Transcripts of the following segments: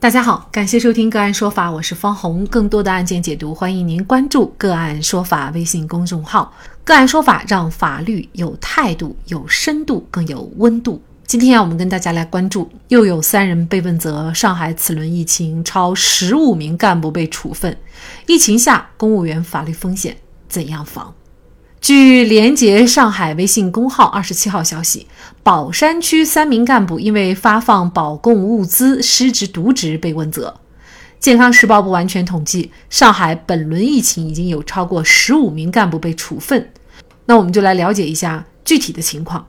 大家好，感谢收听个案说法，我是方红。更多的案件解读，欢迎您关注个案说法微信公众号。个案说法让法律有态度、有深度、更有温度。今天啊，我们跟大家来关注，又有三人被问责。上海此轮疫情，超十五名干部被处分。疫情下，公务员法律风险怎样防？据联结上海微信公号二十七号消息，宝山区三名干部因为发放保供物资失职渎职被问责。健康时报不完全统计，上海本轮疫情已经有超过十五名干部被处分。那我们就来了解一下具体的情况。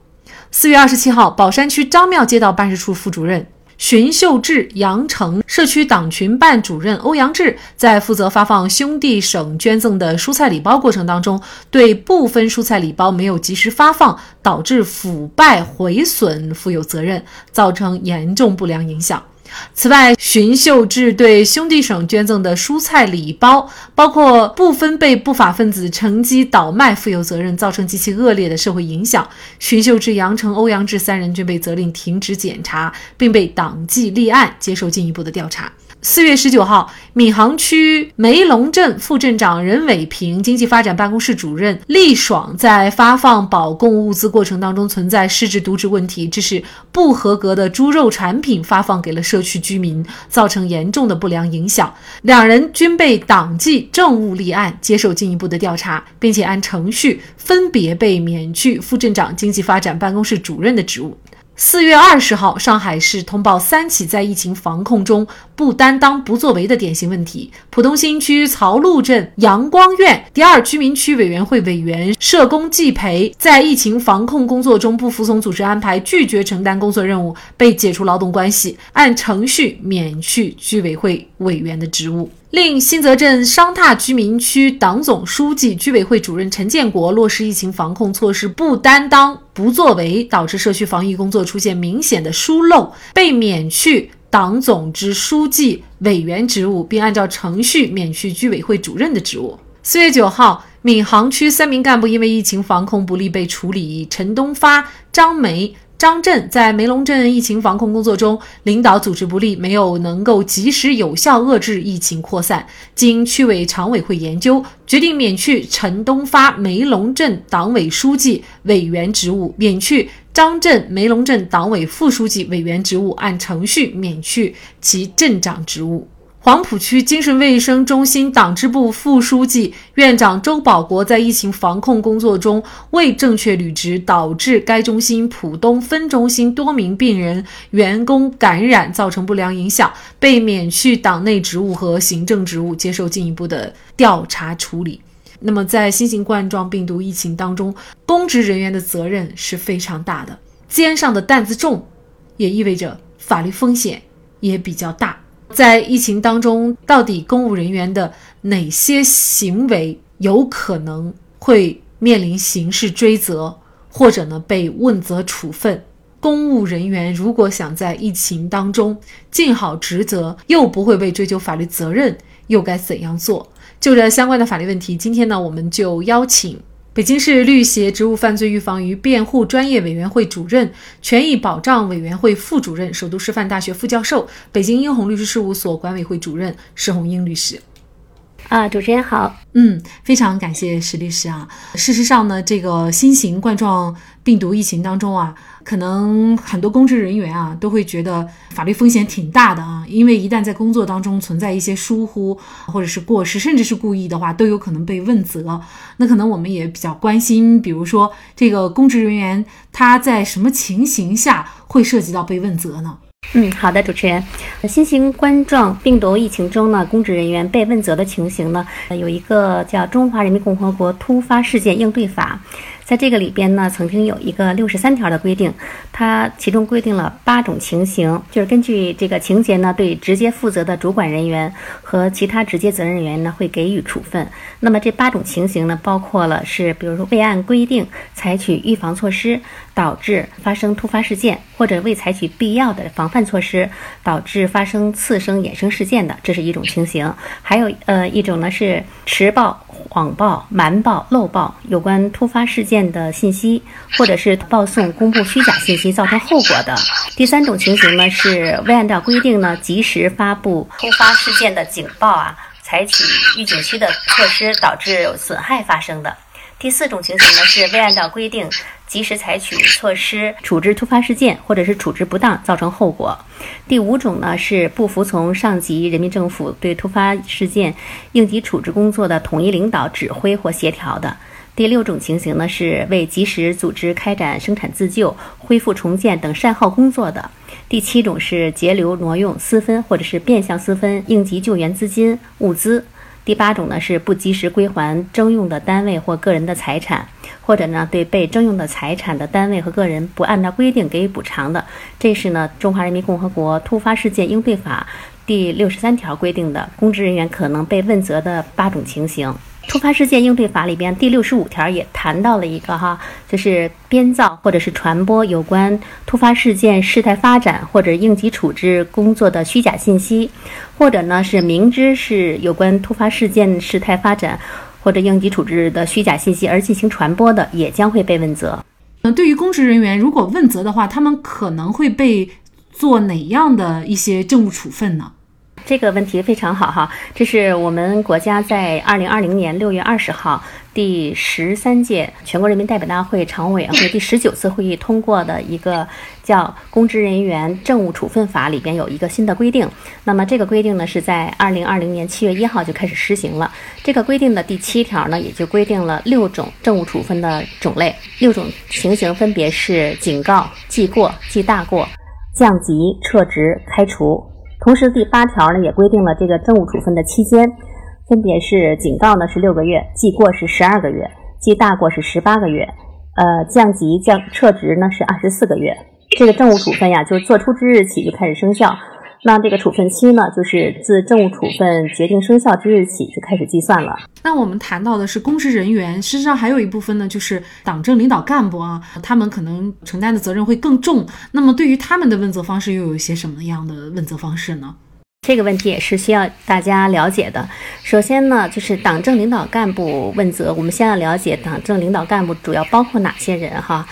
四月二十七号，宝山区张庙街道办事处副主任。荀秀志、杨城社区党群办主任欧阳志在负责发放兄弟省捐赠的蔬菜礼包过程当中，对部分蔬菜礼包没有及时发放，导致腐败毁损，负有责任，造成严重不良影响。此外，荀秀智对兄弟省捐赠的蔬菜礼包，包括部分被不法分子乘机倒卖，负有责任，造成极其恶劣的社会影响。荀秀智、杨成、欧阳志三人均被责令停职检查，并被党纪立案，接受进一步的调查。四月十九号，闵行区梅龙镇副镇长任伟平、经济发展办公室主任厉爽在发放保供物资过程当中存在失职渎职问题，致使不合格的猪肉产品发放给了社区居民，造成严重的不良影响。两人均被党纪政务立案，接受进一步的调查，并且按程序分别被免去副镇长、经济发展办公室主任的职务。四月二十号，上海市通报三起在疫情防控中不担当、不作为的典型问题。浦东新区曹路镇阳光苑第二居民区委员会委员、社工季培在疫情防控工作中不服从组织安排，拒绝承担工作任务，被解除劳动关系，按程序免去居委会委员的职务。另新泽镇商榻居民区党总书记、居委会主任陈建国落实疫情防控措施不担当、不作为，导致社区防疫工作出现明显的疏漏，被免去党总支书记、委员职务，并按照程序免去居委会主任的职务。四月九号，闵行区三名干部因为疫情防控不力被处理，陈东发、张梅。张震在梅龙镇疫情防控工作中，领导组织不力，没有能够及时有效遏制疫情扩散。经区委常委会研究，决定免去陈东发梅龙镇党委书记、委员职务，免去张震梅龙镇党委副书记、委员职务，按程序免去其镇长职务。黄浦区精神卫生中心党支部副书记、院长周保国在疫情防控工作中未正确履职，导致该中心浦东分中心多名病人、员工感染，造成不良影响，被免去党内职务和行政职务，接受进一步的调查处理。那么，在新型冠状病毒疫情当中，公职人员的责任是非常大的，肩上的担子重，也意味着法律风险也比较大。在疫情当中，到底公务人员的哪些行为有可能会面临刑事追责，或者呢被问责处分？公务人员如果想在疫情当中尽好职责，又不会被追究法律责任，又该怎样做？就这相关的法律问题，今天呢，我们就邀请。北京市律协职务犯罪预防与辩护专业委员会主任、权益保障委员会副主任、首都师范大学副教授、北京英宏律师事务所管委会主任石红英律师。啊，主持人好，嗯，非常感谢石律师啊。事实上呢，这个新型冠状病毒疫情当中啊，可能很多公职人员啊都会觉得法律风险挺大的啊，因为一旦在工作当中存在一些疏忽或者是过失，甚至是故意的话，都有可能被问责。那可能我们也比较关心，比如说这个公职人员他在什么情形下会涉及到被问责呢？嗯，好的，主持人。新型冠状病毒疫情中呢，公职人员被问责的情形呢，有一个叫《中华人民共和国突发事件应对法》。在这个里边呢，曾经有一个六十三条的规定，它其中规定了八种情形，就是根据这个情节呢，对直接负责的主管人员和其他直接责任人员呢，会给予处分。那么这八种情形呢，包括了是，比如说未按规定采取预防措施，导致发生突发事件，或者未采取必要的防范措施，导致发生次生衍生事件的，这是一种情形。还有呃一种呢是迟报。谎报、瞒报、漏报有关突发事件的信息，或者是报送、公布虚假信息造成后果的。第三种情形呢，是未按照规定呢及时发布突发事件的警报啊，采取预警期的措施，导致损害发生的。第四种情形呢，是未按照规定及时采取措施处置突发事件，或者是处置不当造成后果。第五种呢，是不服从上级人民政府对突发事件应急处置工作的统一领导、指挥或协调的。第六种情形呢，是为及时组织开展生产自救、恢复重建等善后工作的。第七种是截留、挪用、私分或者是变相私分应急救援资金、物资。第八种呢是不及时归还征用的单位或个人的财产，或者呢对被征用的财产的单位和个人不按照规定给予补偿的，这是呢《中华人民共和国突发事件应对法》第六十三条规定的公职人员可能被问责的八种情形。突发事件应对法里边第六十五条也谈到了一个哈，就是编造或者是传播有关突发事件事态发展或者应急处置工作的虚假信息，或者呢是明知是有关突发事件事态发展或者应急处置的虚假信息而进行传播的，也将会被问责。嗯，对于公职人员，如果问责的话，他们可能会被做哪样的一些政务处分呢？这个问题非常好哈，这是我们国家在二零二零年六月二十号第十三届全国人民代表大会常务委员会第十九次会议通过的一个叫《公职人员政务处分法》里边有一个新的规定。那么这个规定呢是在二零二零年七月一号就开始实行了。这个规定的第七条呢也就规定了六种政务处分的种类，六种情形分别是警告、记过、记大过、降级、撤职、开除。同时，第八条呢也规定了这个政务处分的期间，分别是警告呢是六个月，记过是十二个月，记大过是十八个月，呃，降级降撤职呢是二十四个月。这个政务处分呀，就是作出之日起就开始生效。那这个处分期呢，就是自政务处分决定生效之日起就开始计算了。那我们谈到的是公职人员，事实上还有一部分呢，就是党政领导干部啊，他们可能承担的责任会更重。那么对于他们的问责方式，又有一些什么样的问责方式呢？这个问题也是需要大家了解的。首先呢，就是党政领导干部问责，我们先要了解党政领导干部主要包括哪些人哈。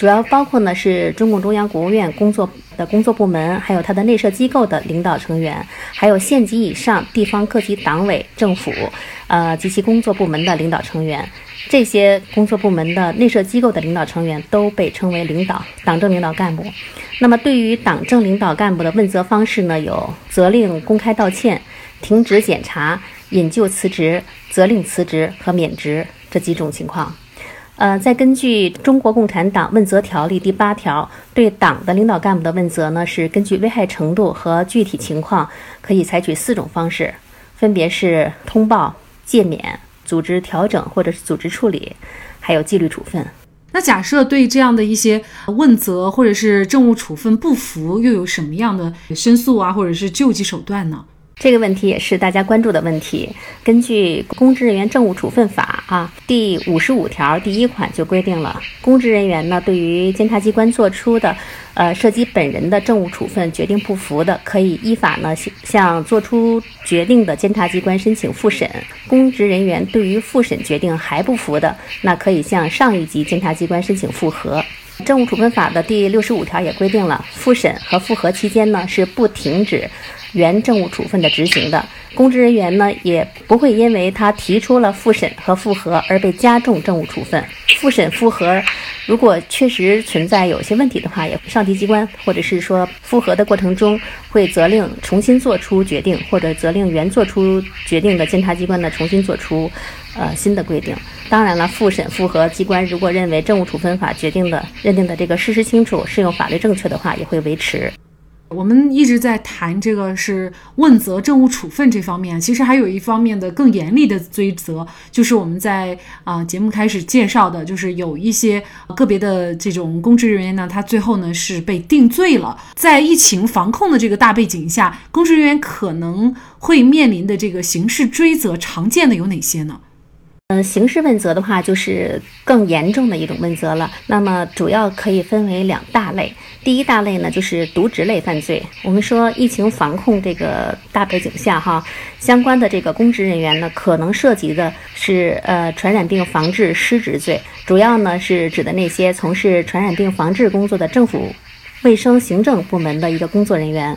主要包括呢是中共中央、国务院工作的工作部门，还有它的内设机构的领导成员，还有县级以上地方各级党委政府，呃及其工作部门的领导成员。这些工作部门的内设机构的领导成员都被称为领导党政领导干部。那么对于党政领导干部的问责方式呢，有责令公开道歉、停职检查、引咎辞职、责令辞职和免职这几种情况。呃，再根据《中国共产党问责条例》第八条，对党的领导干部的问责呢，是根据危害程度和具体情况，可以采取四种方式，分别是通报、诫勉、组织调整或者是组织处理，还有纪律处分。那假设对这样的一些问责或者是政务处分不服，又有什么样的申诉啊，或者是救济手段呢？这个问题也是大家关注的问题。根据《公职人员政务处分法》啊，第五十五条第一款就规定了，公职人员呢，对于监察机关作出的，呃，涉及本人的政务处分决定不服的，可以依法呢向作出决定的监察机关申请复审。公职人员对于复审决定还不服的，那可以向上一级监察机关申请复核。政务处分法的第六十五条也规定了，复审和复核期间呢是不停止。原政务处分的执行的公职人员呢，也不会因为他提出了复审和复核而被加重政务处分。复审复核，如果确实存在有些问题的话，也上级机关或者是说复核的过程中会责令重新做出决定，或者责令原做出决定的监察机关呢重新做出呃新的规定。当然了，复审复核机关如果认为政务处分法决定的认定的这个事实清楚、适用法律正确的话，也会维持。我们一直在谈这个是问责政务处分这方面，其实还有一方面的更严厉的追责，就是我们在啊节目开始介绍的，就是有一些个别的这种公职人员呢，他最后呢是被定罪了。在疫情防控的这个大背景下，公职人员可能会面临的这个刑事追责，常见的有哪些呢？嗯，刑事问责的话，就是更严重的一种问责了。那么主要可以分为两大类。第一大类呢，就是渎职类犯罪。我们说疫情防控这个大背景下，哈，相关的这个公职人员呢，可能涉及的是呃传染病防治失职罪，主要呢是指的那些从事传染病防治工作的政府。卫生行政部门的一个工作人员，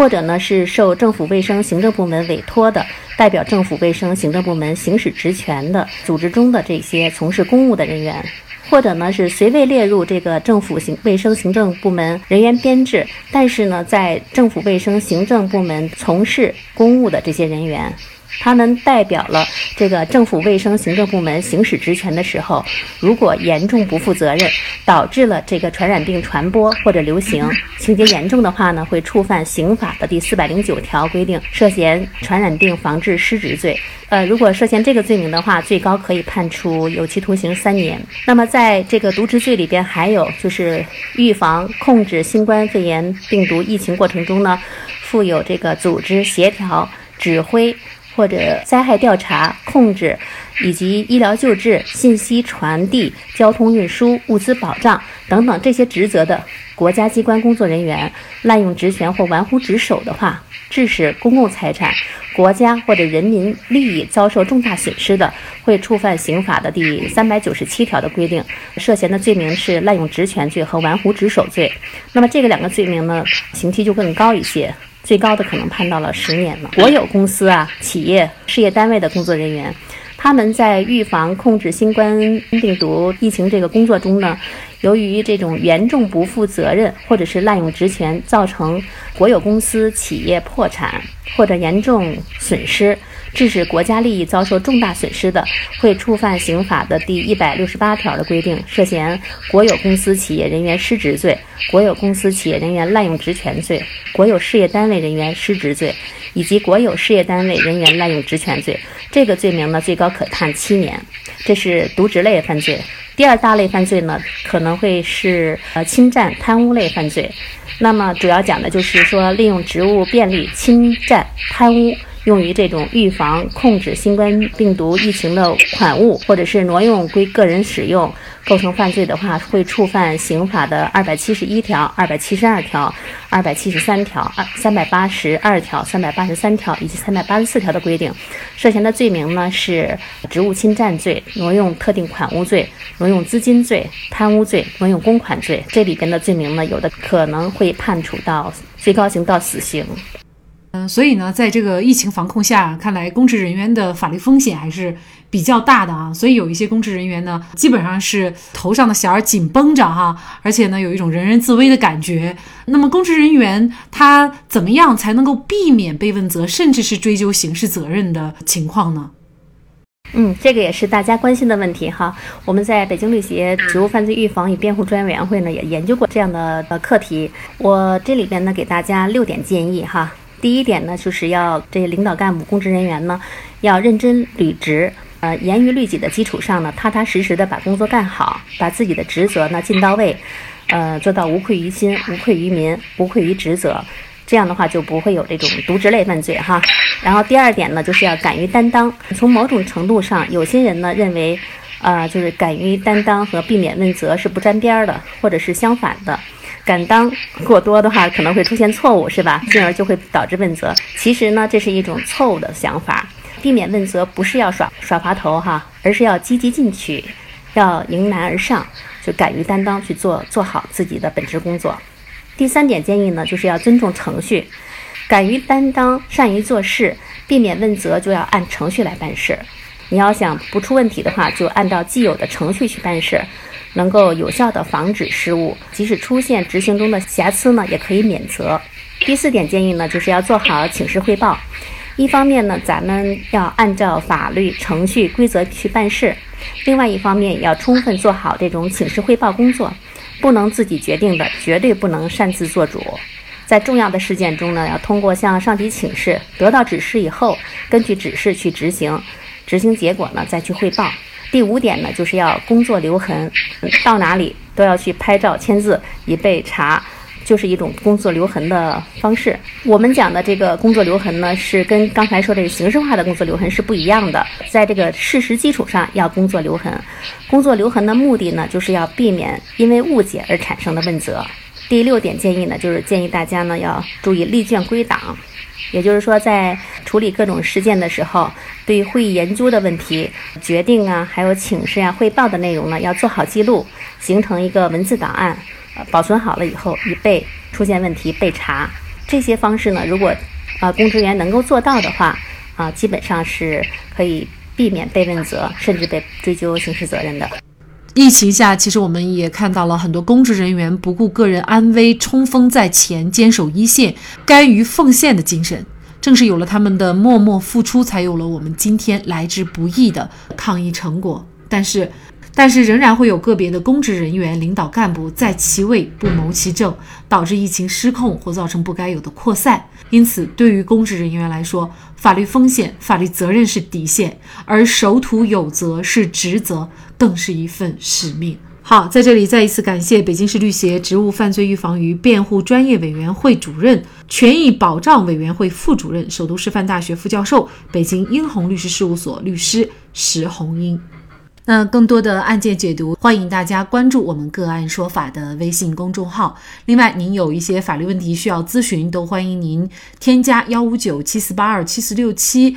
或者呢是受政府卫生行政部门委托的，代表政府卫生行政部门行使职权的组织中的这些从事公务的人员，或者呢是虽未列入这个政府行卫生行政部门人员编制，但是呢在政府卫生行政部门从事公务的这些人员。他们代表了这个政府卫生行政部门行使职权的时候，如果严重不负责任，导致了这个传染病传播或者流行，情节严重的话呢，会触犯刑法的第四百零九条规定，涉嫌传染病防治失职罪。呃，如果涉嫌这个罪名的话，最高可以判处有期徒刑三年。那么在这个渎职罪里边，还有就是预防控制新冠肺炎病毒疫情过程中呢，负有这个组织协调指挥。或者灾害调查、控制，以及医疗救治、信息传递、交通运输、物资保障等等这些职责的国家机关工作人员滥用职权或玩忽职守的话，致使公共财产、国家或者人民利益遭受重大损失的，会触犯刑法的第三百九十七条的规定，涉嫌的罪名是滥用职权罪和玩忽职守罪。那么这个两个罪名呢，刑期就更高一些。最高的可能判到了十年了。国有公司啊、企业、事业单位的工作人员，他们在预防控制新冠病毒疫情这个工作中呢，由于这种严重不负责任或者是滥用职权，造成国有公司、企业破产或者严重损失。致使国家利益遭受重大损失的，会触犯刑法的第一百六十八条的规定，涉嫌国有公司企业人员失职罪、国有公司企业人员滥用职权罪、国有事业单位人员失职罪，以及国有事业单位人员滥用职权罪。这个罪名呢，最高可判七年。这是渎职类犯罪。第二大类犯罪呢，可能会是呃侵占贪污类犯罪。那么主要讲的就是说，利用职务便利侵占贪污。用于这种预防控制新冠病毒疫情的款物，或者是挪用归个人使用，构成犯罪的话，会触犯刑法的二百七十一条、二百七十二条、二百七十三条、二三百八十二条、三百八十三条以及三百八十四条的规定。涉嫌的罪名呢是职务侵占罪、挪用特定款物罪、挪用资金罪、贪污罪、挪用公款罪。这里边的罪名呢，有的可能会判处到最高刑到死刑。嗯，所以呢，在这个疫情防控下，看来公职人员的法律风险还是比较大的啊。所以有一些公职人员呢，基本上是头上的弦儿紧绷着哈，而且呢，有一种人人自危的感觉。那么，公职人员他怎么样才能够避免被问责，甚至是追究刑事责任的情况呢？嗯，这个也是大家关心的问题哈。我们在北京律协职务犯罪预防与辩护专业委员会呢，也研究过这样的呃课题。我这里边呢，给大家六点建议哈。第一点呢，就是要这些领导干部、公职人员呢，要认真履职，呃，严于律己的基础上呢，踏踏实实的把工作干好，把自己的职责呢尽到位，呃，做到无愧于心、无愧于民、无愧于职责，这样的话就不会有这种渎职类犯罪哈。然后第二点呢，就是要敢于担当。从某种程度上，有些人呢认为，呃，就是敢于担当和避免问责是不沾边的，或者是相反的。敢当过多的话，可能会出现错误，是吧？进而就会导致问责。其实呢，这是一种错误的想法。避免问责不是要耍耍滑头哈，而是要积极进取，要迎难而上，就敢于担当去做做好自己的本职工作。第三点建议呢，就是要尊重程序，敢于担当，善于做事，避免问责就要按程序来办事。你要想不出问题的话，就按照既有的程序去办事。能够有效的防止失误，即使出现执行中的瑕疵呢，也可以免责。第四点建议呢，就是要做好请示汇报。一方面呢，咱们要按照法律程序规则去办事；另外一方面，也要充分做好这种请示汇报工作。不能自己决定的，绝对不能擅自做主。在重要的事件中呢，要通过向上级请示，得到指示以后，根据指示去执行，执行结果呢，再去汇报。第五点呢，就是要工作留痕，到哪里都要去拍照签字，以备查就是一种工作留痕的方式。我们讲的这个工作留痕呢，是跟刚才说这个形式化的工作留痕是不一样的，在这个事实基础上要工作留痕。工作留痕的目的呢，就是要避免因为误解而产生的问责。第六点建议呢，就是建议大家呢要注意立卷归档，也就是说，在处理各种事件的时候，对会议研究的问题、决定啊，还有请示啊、汇报的内容呢，要做好记录，形成一个文字档案，保存好了以后，以备出现问题备查。这些方式呢，如果啊公职人员能够做到的话，啊，基本上是可以避免被问责，甚至被追究刑事责任的。疫情下，其实我们也看到了很多公职人员不顾个人安危，冲锋在前，坚守一线，甘于奉献的精神。正是有了他们的默默付出，才有了我们今天来之不易的抗疫成果。但是，但是仍然会有个别的公职人员、领导干部在其位不谋其政，导致疫情失控或造成不该有的扩散。因此，对于公职人员来说，法律风险、法律责任是底线，而守土有责是职责，更是一份使命。好，在这里再一次感谢北京市律协职务犯罪预防与辩护专业委员会主任、权益保障委员会副主任、首都师范大学副教授、北京英宏律师事务所律师石红英。那更多的案件解读，欢迎大家关注我们“个案说法”的微信公众号。另外，您有一些法律问题需要咨询，都欢迎您添加幺五九七四八二七四六七